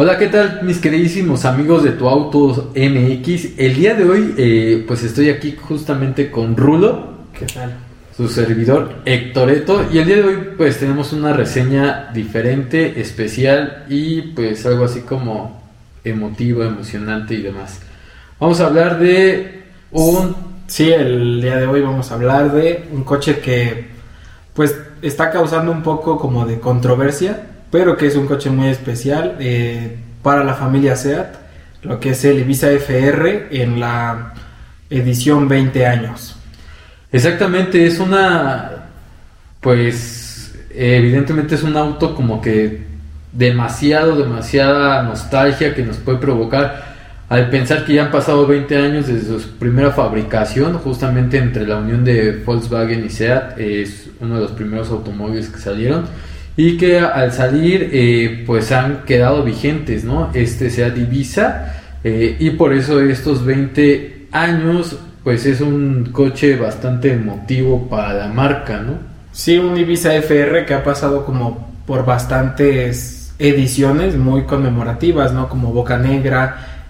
Hola, ¿qué tal mis queridísimos amigos de Tu Auto MX? El día de hoy eh, pues estoy aquí justamente con Rulo. ¿Qué tal? Su servidor Héctoreto. Y el día de hoy pues tenemos una reseña diferente, especial y pues algo así como emotivo, emocionante y demás. Vamos a hablar de un... Sí, el día de hoy vamos a hablar de un coche que pues está causando un poco como de controversia pero que es un coche muy especial eh, para la familia SEAT, lo que es el Ibiza FR en la edición 20 años. Exactamente, es una, pues evidentemente es un auto como que demasiado, demasiada nostalgia que nos puede provocar al pensar que ya han pasado 20 años desde su primera fabricación, justamente entre la unión de Volkswagen y SEAT, es uno de los primeros automóviles que salieron y que al salir eh, pues han quedado vigentes, ¿no? Este sea Divisa eh, y por eso estos 20 años pues es un coche bastante emotivo para la marca, ¿no? Sí, un Ibiza FR que ha pasado como por bastantes ediciones muy conmemorativas, ¿no? Como Boca Negra,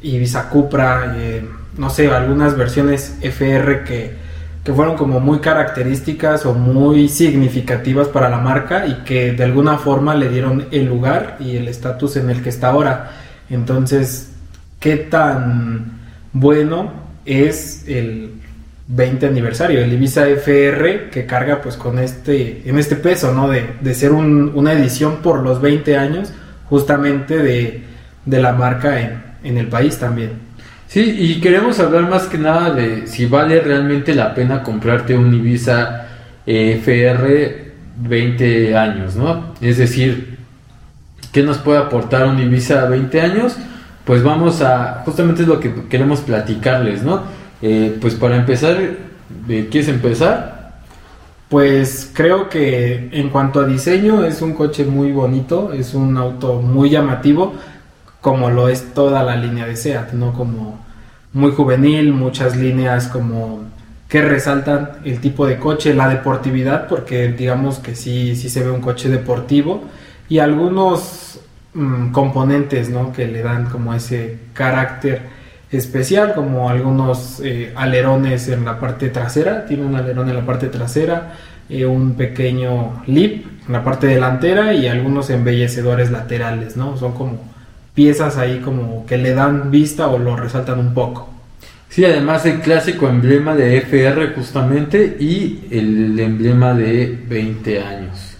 Ibiza Cupra, eh, no sé, algunas versiones FR que que fueron como muy características o muy significativas para la marca y que de alguna forma le dieron el lugar y el estatus en el que está ahora. Entonces, ¿qué tan bueno es el 20 aniversario, el Ibiza FR que carga pues con este, en este peso, ¿no? De, de ser una edición por los 20 años justamente de, de la marca en, en el país también. Sí, y queremos hablar más que nada de si vale realmente la pena comprarte un Ibiza eh, FR 20 años, ¿no? Es decir, ¿qué nos puede aportar un Ibiza 20 años? Pues vamos a, justamente es lo que queremos platicarles, ¿no? Eh, pues para empezar, ¿quieres empezar? Pues creo que en cuanto a diseño es un coche muy bonito, es un auto muy llamativo, como lo es toda la línea de SEAT, ¿no? Como muy juvenil, muchas líneas como que resaltan el tipo de coche, la deportividad, porque digamos que sí, sí se ve un coche deportivo, y algunos mm, componentes, ¿no? Que le dan como ese carácter especial, como algunos eh, alerones en la parte trasera, tiene un alerón en la parte trasera, eh, un pequeño lip en la parte delantera y algunos embellecedores laterales, ¿no? Son como piezas ahí como que le dan vista o lo resaltan un poco. Sí, además el clásico emblema de FR justamente y el emblema de 20 años,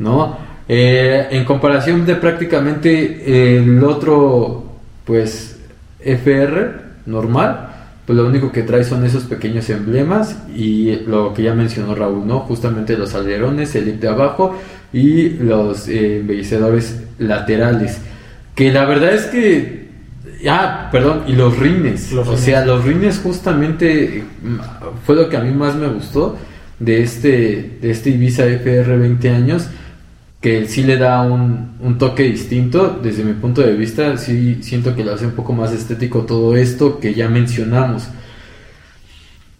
¿no? Eh, en comparación de prácticamente el otro, pues FR normal, pues lo único que trae son esos pequeños emblemas y lo que ya mencionó Raúl, ¿no? Justamente los alerones, el lip de abajo y los eh, embellecedores laterales. Que la verdad es que. Ah, perdón, y los rines. o sea, los rines justamente mm, fue lo que a mí más me gustó de este, de este Ibiza FR 20 años. Que sí le da un, un toque distinto. Desde mi punto de vista, sí siento que lo hace un poco más estético todo esto que ya mencionamos.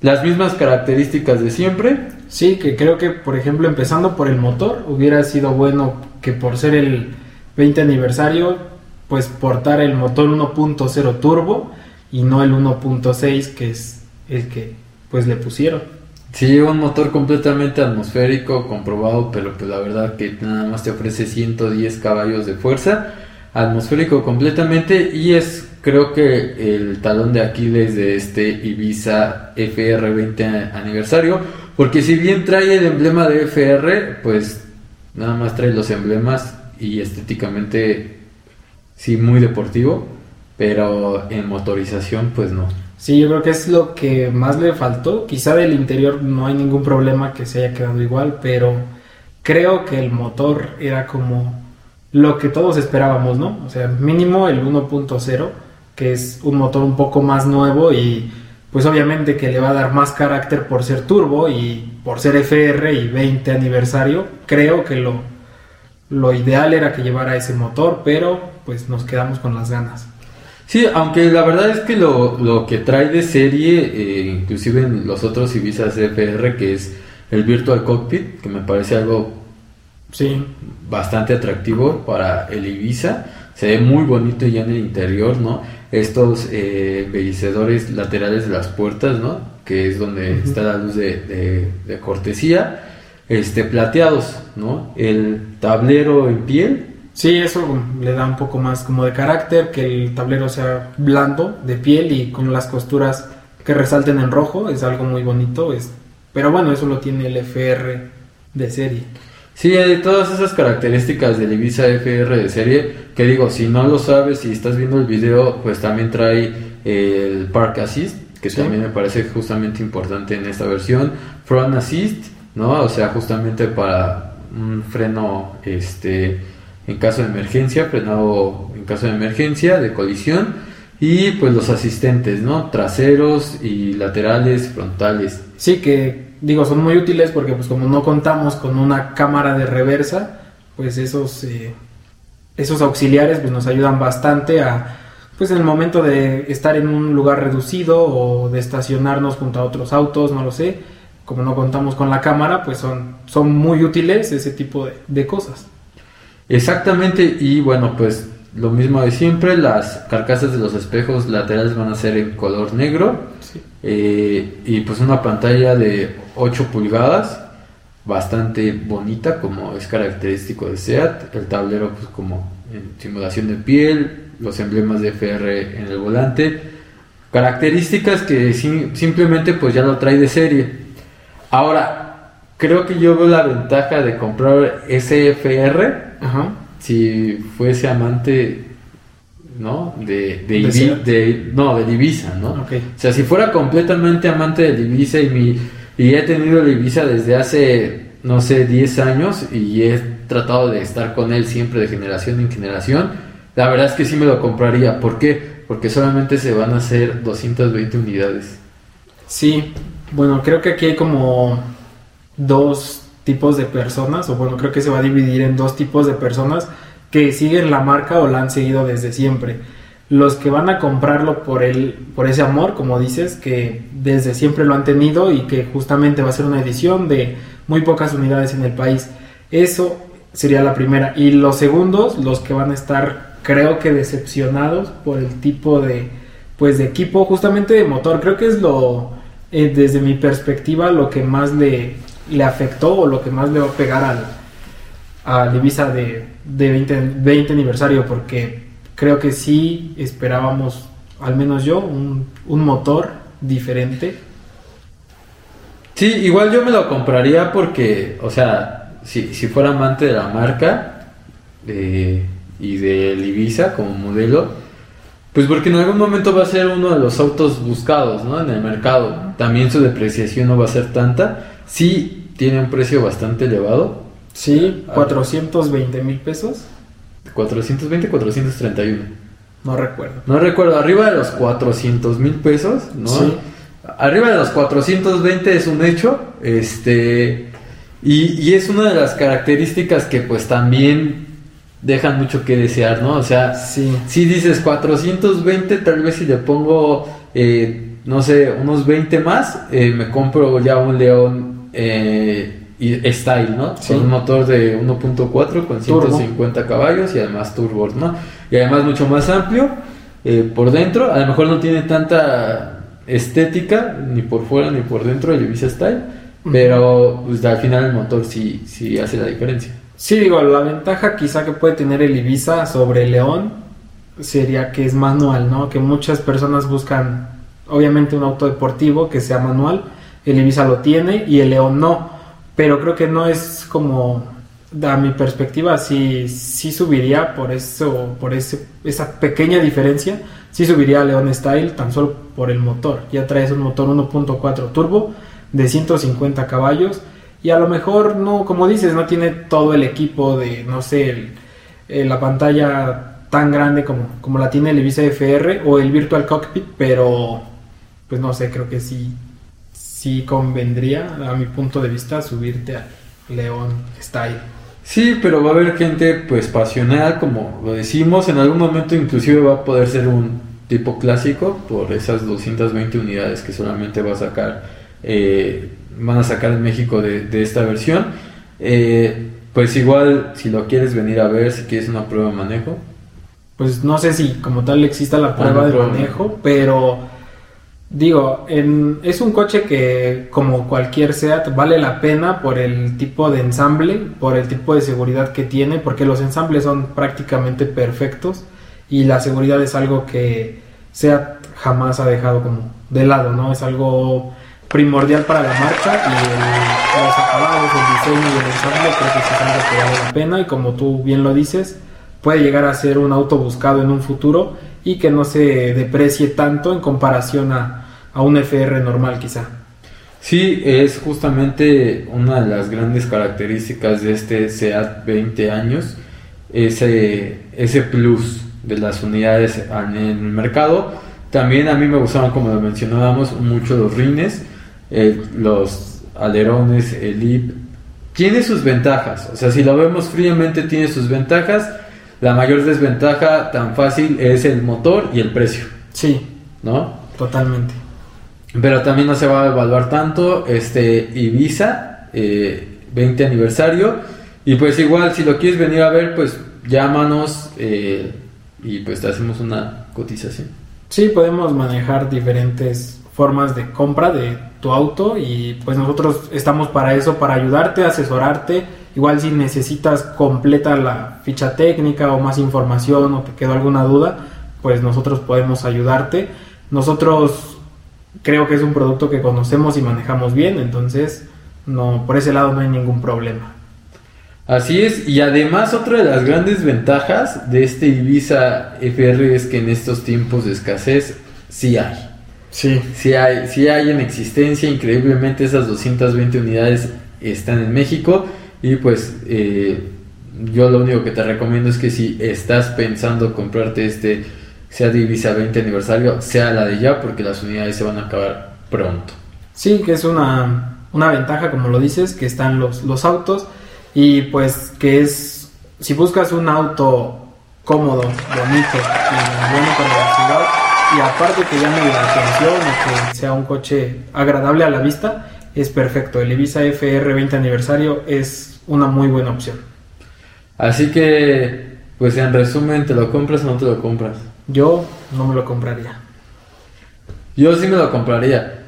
Las mismas características de siempre. Sí, que creo que, por ejemplo, empezando por el motor, hubiera sido bueno que por ser el 20 aniversario pues portar el motor 1.0 turbo y no el 1.6 que es el que pues le pusieron. Sí, un motor completamente atmosférico, comprobado, pero pues la verdad que nada más te ofrece 110 caballos de fuerza, atmosférico completamente y es creo que el talón de Aquiles de este Ibiza FR 20 aniversario, porque si bien trae el emblema de FR, pues nada más trae los emblemas y estéticamente sí muy deportivo, pero en motorización pues no. Sí, yo creo que es lo que más le faltó. Quizá del interior no hay ningún problema que se haya quedado igual, pero creo que el motor era como lo que todos esperábamos, ¿no? O sea, mínimo el 1.0, que es un motor un poco más nuevo y pues obviamente que le va a dar más carácter por ser turbo y por ser FR y 20 aniversario. Creo que lo, lo ideal era que llevara ese motor, pero pues nos quedamos con las ganas. Sí, aunque la verdad es que lo, que trae de serie, eh, inclusive en los otros Ibiza FR, que es el Virtual Cockpit, que me parece algo Sí. bastante atractivo para el Ibiza. Se ve muy bonito ya en el interior, ¿no? Estos eh, laterales de las puertas, ¿no? Que es donde Ujú. está la luz de, de- de cortesía. Este, plateados, ¿no? El tablero en piel. Sí, eso le da un poco más como de carácter, que el tablero sea blando, de piel y con las costuras que resalten en rojo, es algo muy bonito. Es... Pero bueno, eso lo tiene el FR de serie. Sí, hay todas esas características del Ibiza FR de serie, que digo, si no lo sabes, si estás viendo el video, pues también trae el Park Assist, que Sí. también me parece justamente importante en esta versión, Front Assist, ¿no? O sea, justamente para un freno, este, en caso de emergencia, frenado en caso de emergencia, de colisión, y pues los asistentes, ¿no? Traseros y laterales, frontales. Sí, que digo, son muy útiles porque pues como no contamos con una cámara de reversa, pues esos, eh, esos auxiliares pues nos ayudan bastante a, pues en el momento de estar en un lugar reducido o de estacionarnos junto a otros autos, no lo sé, como no contamos con la cámara, pues son, son muy útiles ese tipo de, de cosas. Exactamente, y bueno, pues lo mismo de siempre, las carcasas de los espejos laterales van a ser en color negro Sí. eh, y pues una pantalla de 8 pulgadas, bastante bonita como es característico de SEAT, el tablero pues como en simulación de piel, los emblemas de FR en el volante, características que sim- simplemente pues ya lo trae de serie. Ahora, creo que yo veo la ventaja de comprar SFR Ajá. si fuese amante, ¿no? De, de, De Ibi- Seat. de- no, de Ibiza, ¿no? Ok. O sea, si fuera completamente amante de Ibiza y, mi, y he tenido Ibiza desde hace, no sé, 10 años y he tratado de estar con él siempre de generación en generación, la verdad es que sí me lo compraría. ¿Por qué? Porque solamente se van a hacer 220 unidades. Sí, bueno, creo que aquí hay como dos tipos de personas, o bueno, creo que se va a dividir en dos tipos de personas que siguen la marca o la han seguido desde siempre. Los que van a comprarlo por el, por ese amor, como dices, que desde siempre lo han tenido y que justamente va a ser una edición de muy pocas unidades en el país. Eso sería la primera. Y los segundos, los que van a estar, creo que decepcionados por el tipo de, pues de equipo, justamente de motor. Creo que es lo, eh, desde mi perspectiva, lo que más le, le afectó o lo que más le va a pegar al, Ibiza de, de 20, 20 aniversario, porque creo que sí esperábamos, al menos yo, un, un motor diferente. Sí, igual yo me lo compraría porque, o sea, si, si fuera amante de la marca y del Ibiza como modelo, pues porque en algún momento va a ser uno de los autos buscados, ¿no? En el mercado. También su depreciación no va a ser tanta. Sí, tiene un precio bastante elevado. Sí, Ah. 420 mil pesos, 420, 431. no recuerdo. No recuerdo, arriba de los 400 mil pesos, ¿no? Sí. Arriba de los 420 es un hecho, este, y, y es una de las características que pues también dejan mucho que desear, ¿no? O sea, Sí, si dices 420, tal vez si le pongo, eh, no sé, unos 20 más, eh, me compro ya un León eh, y Style, ¿no? Sí. Con un motor de 1.4 con Turbo. 150 caballos y además turbo, ¿no? Y además mucho más amplio eh, por dentro, a lo mejor no tiene tanta estética ni por fuera ni por dentro el Ibiza Style, pero pues al final el motor sí, sí hace la diferencia. Sí, digo, la ventaja quizá que puede tener el Ibiza sobre el León sería que es manual, ¿no? Que muchas personas buscan, obviamente, un auto deportivo que sea manual. El Ibiza lo tiene y el León no. Pero creo que no es como, a mi perspectiva, sí, sí subiría por eso, por ese, esa pequeña diferencia. Sí subiría a León Style tan solo por el motor. Ya traes un motor 1.4 turbo de 150 caballos y a lo mejor no, como dices, no tiene todo el equipo de, no sé, eh, la pantalla tan grande como, como la tiene el Ibiza FR o el Virtual Cockpit, pero pues no sé, creo que sí, sí convendría a mi punto de vista subirte al León Style. Sí, pero va a haber gente pues pasional, como lo decimos, en algún momento inclusive va a poder ser un tipo clásico por esas 220 unidades que solamente va a sacar, eh, van a sacar en México de, de esta versión. Eh, pues igual si lo quieres venir a ver, si quieres una prueba de manejo. Pues no sé si como tal exista la prueba Ah, no, de prueba. manejo, pero digo, en- es un coche que como cualquier SEAT vale la pena por el tipo de ensamble, por el tipo de seguridad que tiene, porque los ensambles son prácticamente perfectos y la seguridad es algo que SEAT jamás ha dejado como de lado, ¿no? Es algo primordial para la marcha y el- los acabados, el diseño y el ensamble creo que es algo que vale la pena y como tú bien lo dices, puede llegar a ser un auto buscado en un futuro y que no se deprecie tanto en comparación a, a un FR normal quizá. Sí, es justamente una de las grandes características de este SEAT 20 años, ese, ese plus de las unidades en el mercado. También a mí me gustaron, como lo mencionábamos, mucho los rines, eh, los alerones, el lip. Tiene sus ventajas, o sea, si lo vemos fríamente tiene sus ventajas. La mayor desventaja tan fácil es el motor y el precio, Sí, ¿no? totalmente. Pero también no se va a evaluar tanto este Ibiza eh, 20 aniversario. Y pues igual, si lo quieres venir a ver, pues llámanos eh, y pues te hacemos una cotización. Sí, podemos manejar diferentes formas de compra de tu auto y pues nosotros estamos para eso, para ayudarte, asesorarte. Igual si necesitas completa la ficha técnica o más información o te quedó alguna duda, pues nosotros podemos ayudarte. Nosotros creo que es un producto que conocemos y manejamos bien, entonces no por ese lado no hay ningún problema. Así es, y además otra de las grandes ventajas de este Ibiza FR es que en estos tiempos de escasez sí hay. Sí, Sí hay, sí hay en existencia, increíblemente esas 220 unidades están en México y pues eh, yo lo único que te recomiendo es que si estás pensando comprarte este sea de Ibiza 20 aniversario, sea la de ya porque las unidades se van a acabar pronto. Sí, que es una, una ventaja, como lo dices, que están los, los autos y pues que es, si buscas un auto cómodo, bonito y bueno para la ciudad y aparte que llame la atención o que sea un coche agradable a la vista, es perfecto. El Ibiza FR 20 aniversario es una muy buena opción. Así que, pues en resumen, ¿te lo compras o no te lo compras? Yo no me lo compraría. Yo sí me lo compraría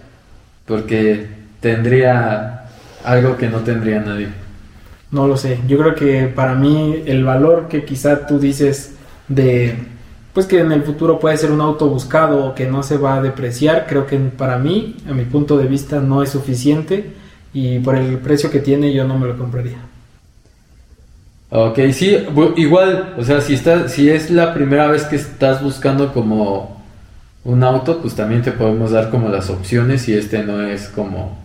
porque tendría algo que no tendría nadie. No lo sé. Yo creo que para mí el valor que quizá tú dices de pues que en el futuro puede ser un auto buscado o que no se va a depreciar, creo que para mí, a mi punto de vista, no es suficiente y por el precio que tiene yo no me lo compraría. Ok, sí, igual, o sea, si estás, si es la primera vez que estás buscando como un auto, pues también te podemos dar como las opciones y este no es como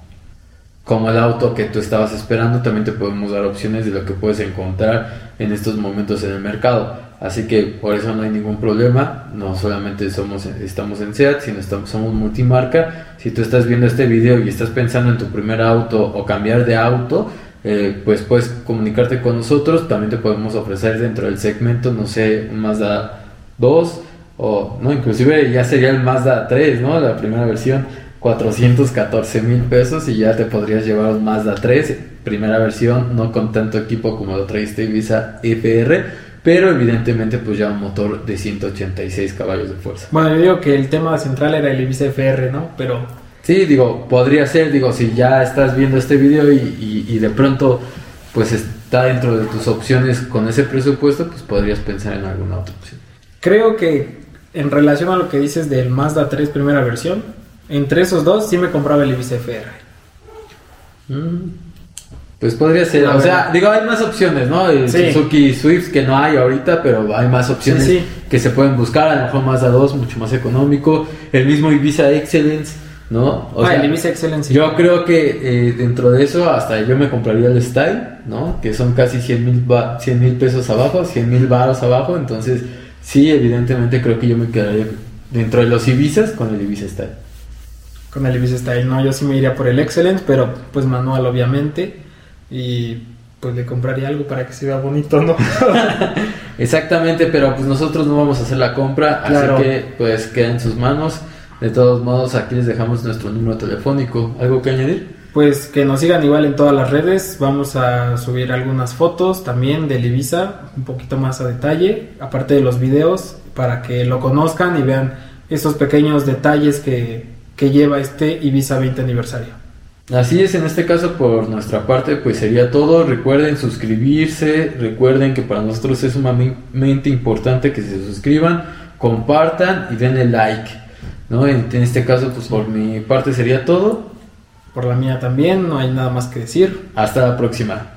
como el auto que tú estabas esperando, también te podemos dar opciones de lo que puedes encontrar en estos momentos en el mercado. Así que por eso no hay ningún problema, no solamente somos estamos en SEAT, sino estamos, somos multimarca. Si tú estás viendo este video y estás pensando en tu primer auto o cambiar de auto, eh, pues puedes comunicarte con nosotros, también te podemos ofrecer dentro del segmento, no sé, un Mazda 2 o no, inclusive ya sería el Mazda 3, ¿no? La primera versión, 414 mil pesos y ya te podrías llevar un Mazda 3, primera versión, no con tanto equipo como lo trae este Ibiza FR, pero evidentemente pues ya un motor de 186 caballos de fuerza. Bueno, yo digo que el tema central era el Ibiza FR, ¿no? Pero Sí, digo, podría ser, digo, si ya estás viendo este video y, y- y de pronto pues está dentro de tus opciones con ese presupuesto, pues podrías pensar en alguna otra opción. creo que en relación a lo que dices del Mazda 3 primera versión, entre esos dos sí me compraba el Ibiza FR. Mm, Pues podría ser, o sea, digo, hay más opciones, ¿no? El Sí. Suzuki Swift que no hay ahorita, pero hay más opciones Sí, sí. que se pueden buscar, a lo mejor Mazda 2, mucho más económico, el mismo Ibiza Excellence, ¿no? O ah, sea, el Ibiza Excellence. Yo creo que eh, dentro de eso hasta yo me compraría el Style, ¿no? Que son casi 100 mil pesos abajo, 100 mil baros abajo. Entonces, sí, evidentemente creo que yo me quedaría dentro de los Ibizas con el Ibiza Style. Con el Ibiza Style, no, yo sí me iría por el Excellence, pero pues manual obviamente. Y pues le compraría algo para que se vea bonito, ¿no? Exactamente, pero pues nosotros no vamos a hacer la compra, Claro. así que pues queda en sus manos. De todos modos, aquí les dejamos nuestro número telefónico. ¿Algo que añadir? pues que nos sigan igual en todas las redes. Vamos a subir algunas fotos también del Ibiza, un poquito más a detalle, aparte de los videos, para que lo conozcan y vean esos pequeños detalles que, que lleva este Ibiza 20 aniversario. Así es, en este caso por nuestra parte pues sería todo. Recuerden suscribirse, recuerden que para nosotros es sumamente importante que se suscriban, compartan y denle like. ¿no? En, en este caso pues por mi parte sería todo. Por la mía también, no hay nada más que decir. Hasta la próxima.